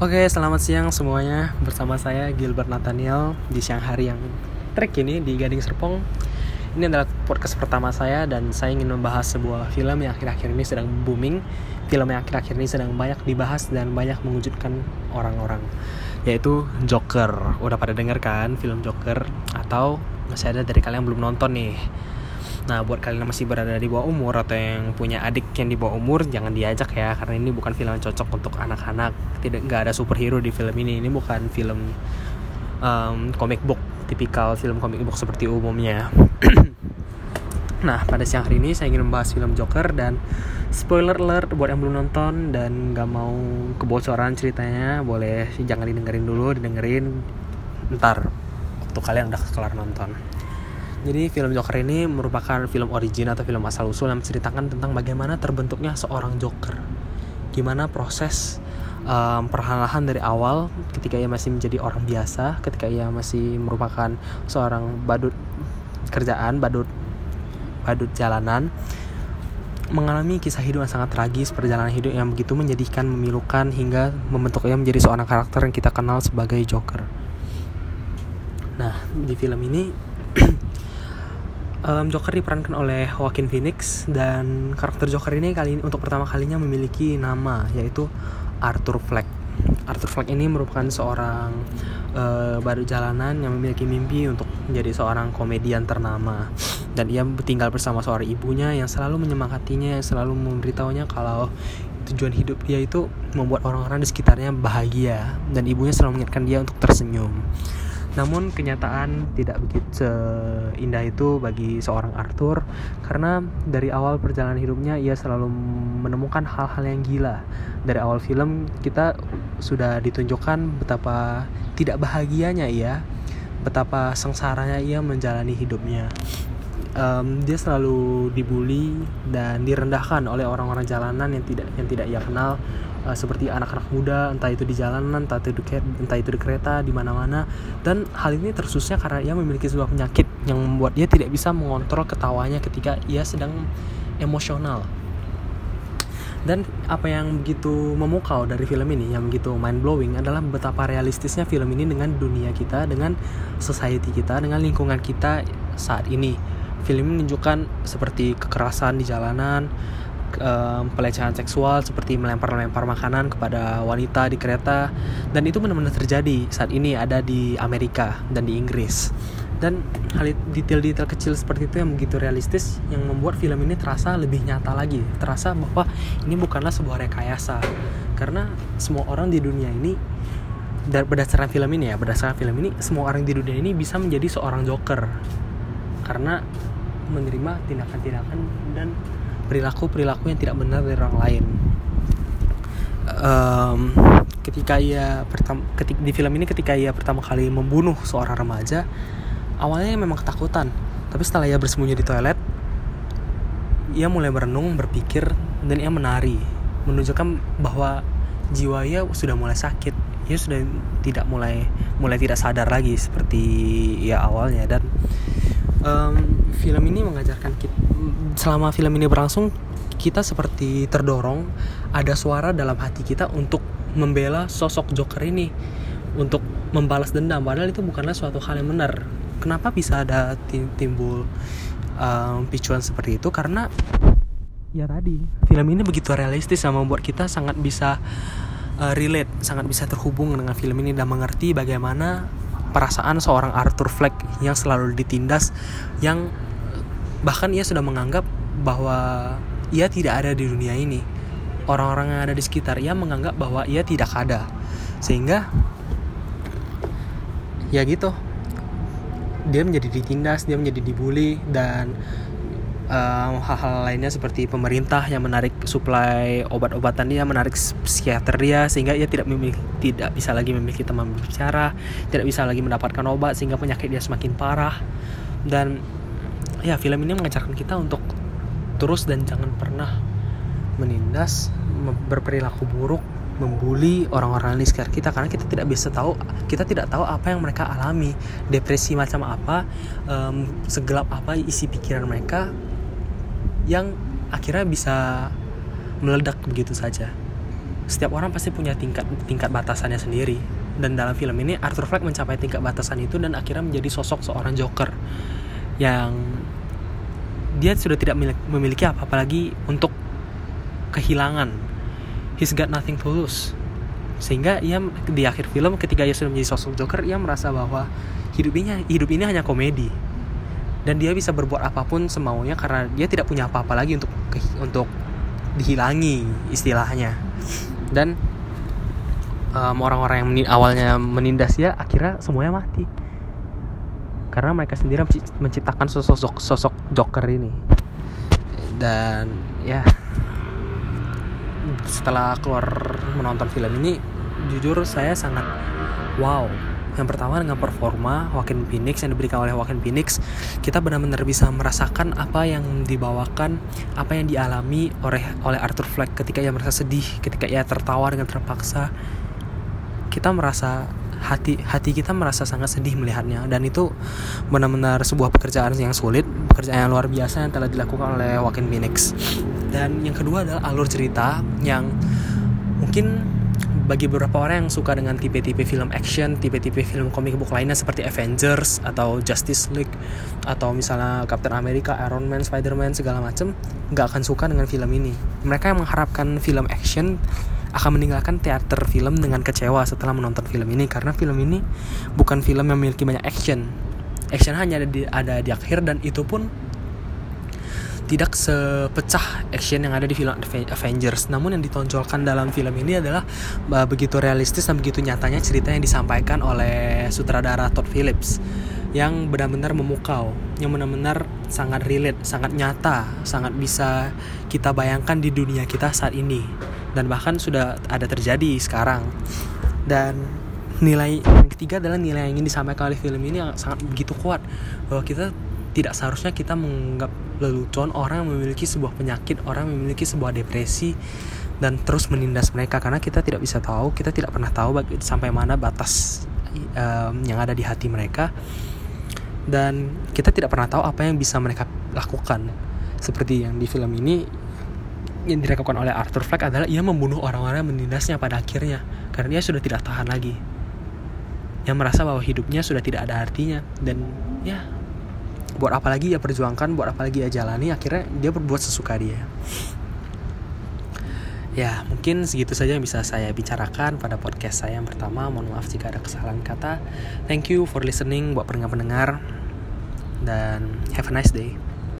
Oke, selamat siang semuanya. Bersama saya Gilbert Nathaniel di siang hari yang trek ini di Gading Serpong. Ini adalah podcast pertama saya dan saya ingin membahas sebuah film yang akhir-akhir ini sedang booming. Film yang akhir-akhir ini sedang banyak dibahas dan banyak mengejutkan orang-orang. Yaitu Joker. Udah pada denger kan film Joker? Atau masih ada dari kalian yang belum nonton nih? Nah, buat kalian yang masih berada di bawah umur atau yang punya adik yang di bawah umur, jangan diajak ya, karena ini bukan film yang cocok untuk anak-anak. Tidak nggak ada superhero di film ini. Ini bukan film um, comic book, tipikal film comic book seperti umumnya. nah, pada siang hari ini saya ingin membahas film Joker dan spoiler alert buat yang belum nonton dan nggak mau kebocoran ceritanya, boleh jangan didengerin dulu, didengerin ntar waktu kalian udah kelar nonton. Jadi film Joker ini merupakan film origin atau film asal usul yang menceritakan tentang bagaimana terbentuknya seorang Joker. Gimana proses um, perlahan-lahan dari awal ketika ia masih menjadi orang biasa, ketika ia masih merupakan seorang badut kerjaan, badut badut jalanan mengalami kisah hidup yang sangat tragis, perjalanan hidup yang begitu menyedihkan, memilukan hingga membentuknya menjadi seorang karakter yang kita kenal sebagai Joker. Nah, di film ini um, Joker diperankan oleh Joaquin Phoenix dan karakter Joker ini kali ini untuk pertama kalinya memiliki nama yaitu Arthur Fleck. Arthur Fleck ini merupakan seorang uh, baru jalanan yang memiliki mimpi untuk menjadi seorang komedian ternama dan ia tinggal bersama seorang ibunya yang selalu menyemangatinya, yang selalu memberitahunya kalau tujuan hidup dia itu membuat orang-orang di sekitarnya bahagia dan ibunya selalu mengingatkan dia untuk tersenyum. Namun kenyataan tidak begitu indah itu bagi seorang Arthur karena dari awal perjalanan hidupnya ia selalu menemukan hal-hal yang gila. Dari awal film kita sudah ditunjukkan betapa tidak bahagianya ia, betapa sengsaranya ia menjalani hidupnya. Um, dia selalu dibully dan direndahkan oleh orang-orang jalanan yang tidak yang tidak ia kenal. Uh, seperti anak-anak muda entah itu di jalanan entah itu di entah itu di kereta di mana-mana. Dan hal ini tersusnya karena ia memiliki sebuah penyakit yang membuat dia tidak bisa mengontrol ketawanya ketika ia sedang emosional. Dan apa yang begitu memukau dari film ini yang begitu mind blowing adalah betapa realistisnya film ini dengan dunia kita dengan society kita dengan lingkungan kita saat ini film menunjukkan seperti kekerasan di jalanan um, pelecehan seksual seperti melempar-lempar makanan kepada wanita di kereta dan itu benar-benar terjadi saat ini ada di Amerika dan di Inggris. Dan hal detail-detail kecil seperti itu yang begitu realistis yang membuat film ini terasa lebih nyata lagi. Terasa bahwa ini bukanlah sebuah rekayasa karena semua orang di dunia ini berdasarkan film ini ya berdasarkan film ini semua orang di dunia ini bisa menjadi seorang joker karena menerima tindakan-tindakan dan perilaku-perilaku yang tidak benar dari orang lain. Um, ketika ia pertama ketik di film ini ketika ia pertama kali membunuh seorang remaja, awalnya memang ketakutan, tapi setelah ia bersembunyi di toilet, ia mulai merenung, berpikir, dan ia menari, menunjukkan bahwa jiwa ia sudah mulai sakit, ia sudah tidak mulai mulai tidak sadar lagi seperti ia awalnya dan um, film ini mengajarkan kita selama film ini berlangsung kita seperti terdorong ada suara dalam hati kita untuk membela sosok Joker ini untuk membalas dendam. Padahal itu bukanlah suatu hal yang benar. Kenapa bisa ada timbul um, picuan seperti itu? Karena ya tadi film ini begitu realistis yang membuat kita sangat bisa uh, relate sangat bisa terhubung dengan film ini dan mengerti bagaimana perasaan seorang Arthur Fleck yang selalu ditindas yang bahkan ia sudah menganggap bahwa ia tidak ada di dunia ini. Orang-orang yang ada di sekitar ia menganggap bahwa ia tidak ada. Sehingga ya gitu. Dia menjadi ditindas dia menjadi dibully dan hal hal-hal lainnya seperti pemerintah yang menarik suplai obat-obatan dia, menarik psikiater dia sehingga ia tidak memiliki, tidak bisa lagi memiliki teman berbicara, tidak bisa lagi mendapatkan obat sehingga penyakit dia semakin parah. Dan ya film ini mengajarkan kita untuk terus dan jangan pernah menindas, berperilaku buruk, membuli orang-orang di sekitar kita karena kita tidak bisa tahu kita tidak tahu apa yang mereka alami depresi macam apa um, segelap apa isi pikiran mereka yang akhirnya bisa meledak begitu saja. Setiap orang pasti punya tingkat tingkat batasannya sendiri. Dan dalam film ini Arthur Fleck mencapai tingkat batasan itu dan akhirnya menjadi sosok seorang Joker yang dia sudah tidak memiliki apa-apa lagi untuk kehilangan. He's got nothing to lose. Sehingga ia di akhir film ketika ia sudah menjadi sosok Joker ia merasa bahwa hidup ini hidup ini hanya komedi dan dia bisa berbuat apa pun semaunya karena dia tidak punya apa-apa lagi untuk untuk dihilangi istilahnya. Dan um, orang-orang yang menin awalnya menindas dia akhirnya semuanya mati. Karena mereka sendiri menciptakan sosok sosok Joker ini. Dan ya setelah keluar menonton film ini jujur saya sangat wow yang pertama dengan performa Joaquin Phoenix yang diberikan oleh Joaquin Phoenix kita benar-benar bisa merasakan apa yang dibawakan apa yang dialami oleh oleh Arthur Fleck ketika ia merasa sedih ketika ia tertawa dengan terpaksa. Kita merasa hati hati kita merasa sangat sedih melihatnya. Dan itu benar-benar sebuah pekerjaan yang sulit pekerjaan yang luar biasa yang telah dilakukan oleh Joaquin Phoenix. Dan yang kedua adalah alur cerita yang mungkin bagi beberapa orang yang suka dengan tipe-tipe film action, tipe-tipe film comic book lainnya seperti Avengers atau Justice League atau misalnya Captain America, Iron Man, Spider-Man segala macam, nggak akan suka dengan film ini. Mereka yang mengharapkan film action akan meninggalkan teater film dengan kecewa setelah menonton film ini karena film ini bukan film yang memiliki banyak action. Action hanya ada di, ada di akhir dan itu pun tidak sepecah action yang ada di film Avengers. Namun yang ditonjolkan dalam film ini adalah begitu realistis dan begitu nyatanya cerita yang disampaikan oleh sutradara Todd Phillips yang benar-benar memukau, yang benar-benar sangat relate, sangat nyata, sangat bisa kita bayangkan di dunia kita saat ini dan bahkan sudah ada terjadi sekarang. Dan nilai yang ketiga adalah nilai yang ingin disampaikan oleh film ini yang sangat begitu kuat bahwa kita tidak seharusnya kita menganggap lelucon orang yang memiliki sebuah penyakit, orang yang memiliki sebuah depresi dan terus menindas mereka karena kita tidak bisa tahu, kita tidak pernah tahu sampai mana batas um, yang ada di hati mereka dan kita tidak pernah tahu apa yang bisa mereka lakukan. Seperti yang di film ini yang dilakukan oleh Arthur Fleck adalah ia membunuh orang-orang yang menindasnya pada akhirnya karena dia sudah tidak tahan lagi. Yang merasa bahwa hidupnya sudah tidak ada artinya dan ya buat apa lagi ya perjuangkan buat apa lagi ya jalani akhirnya dia berbuat sesuka dia. Ya mungkin segitu saja yang bisa saya bicarakan pada podcast saya yang pertama. Mohon maaf jika ada kesalahan kata. Thank you for listening buat pendengar-pendengar. Dan have a nice day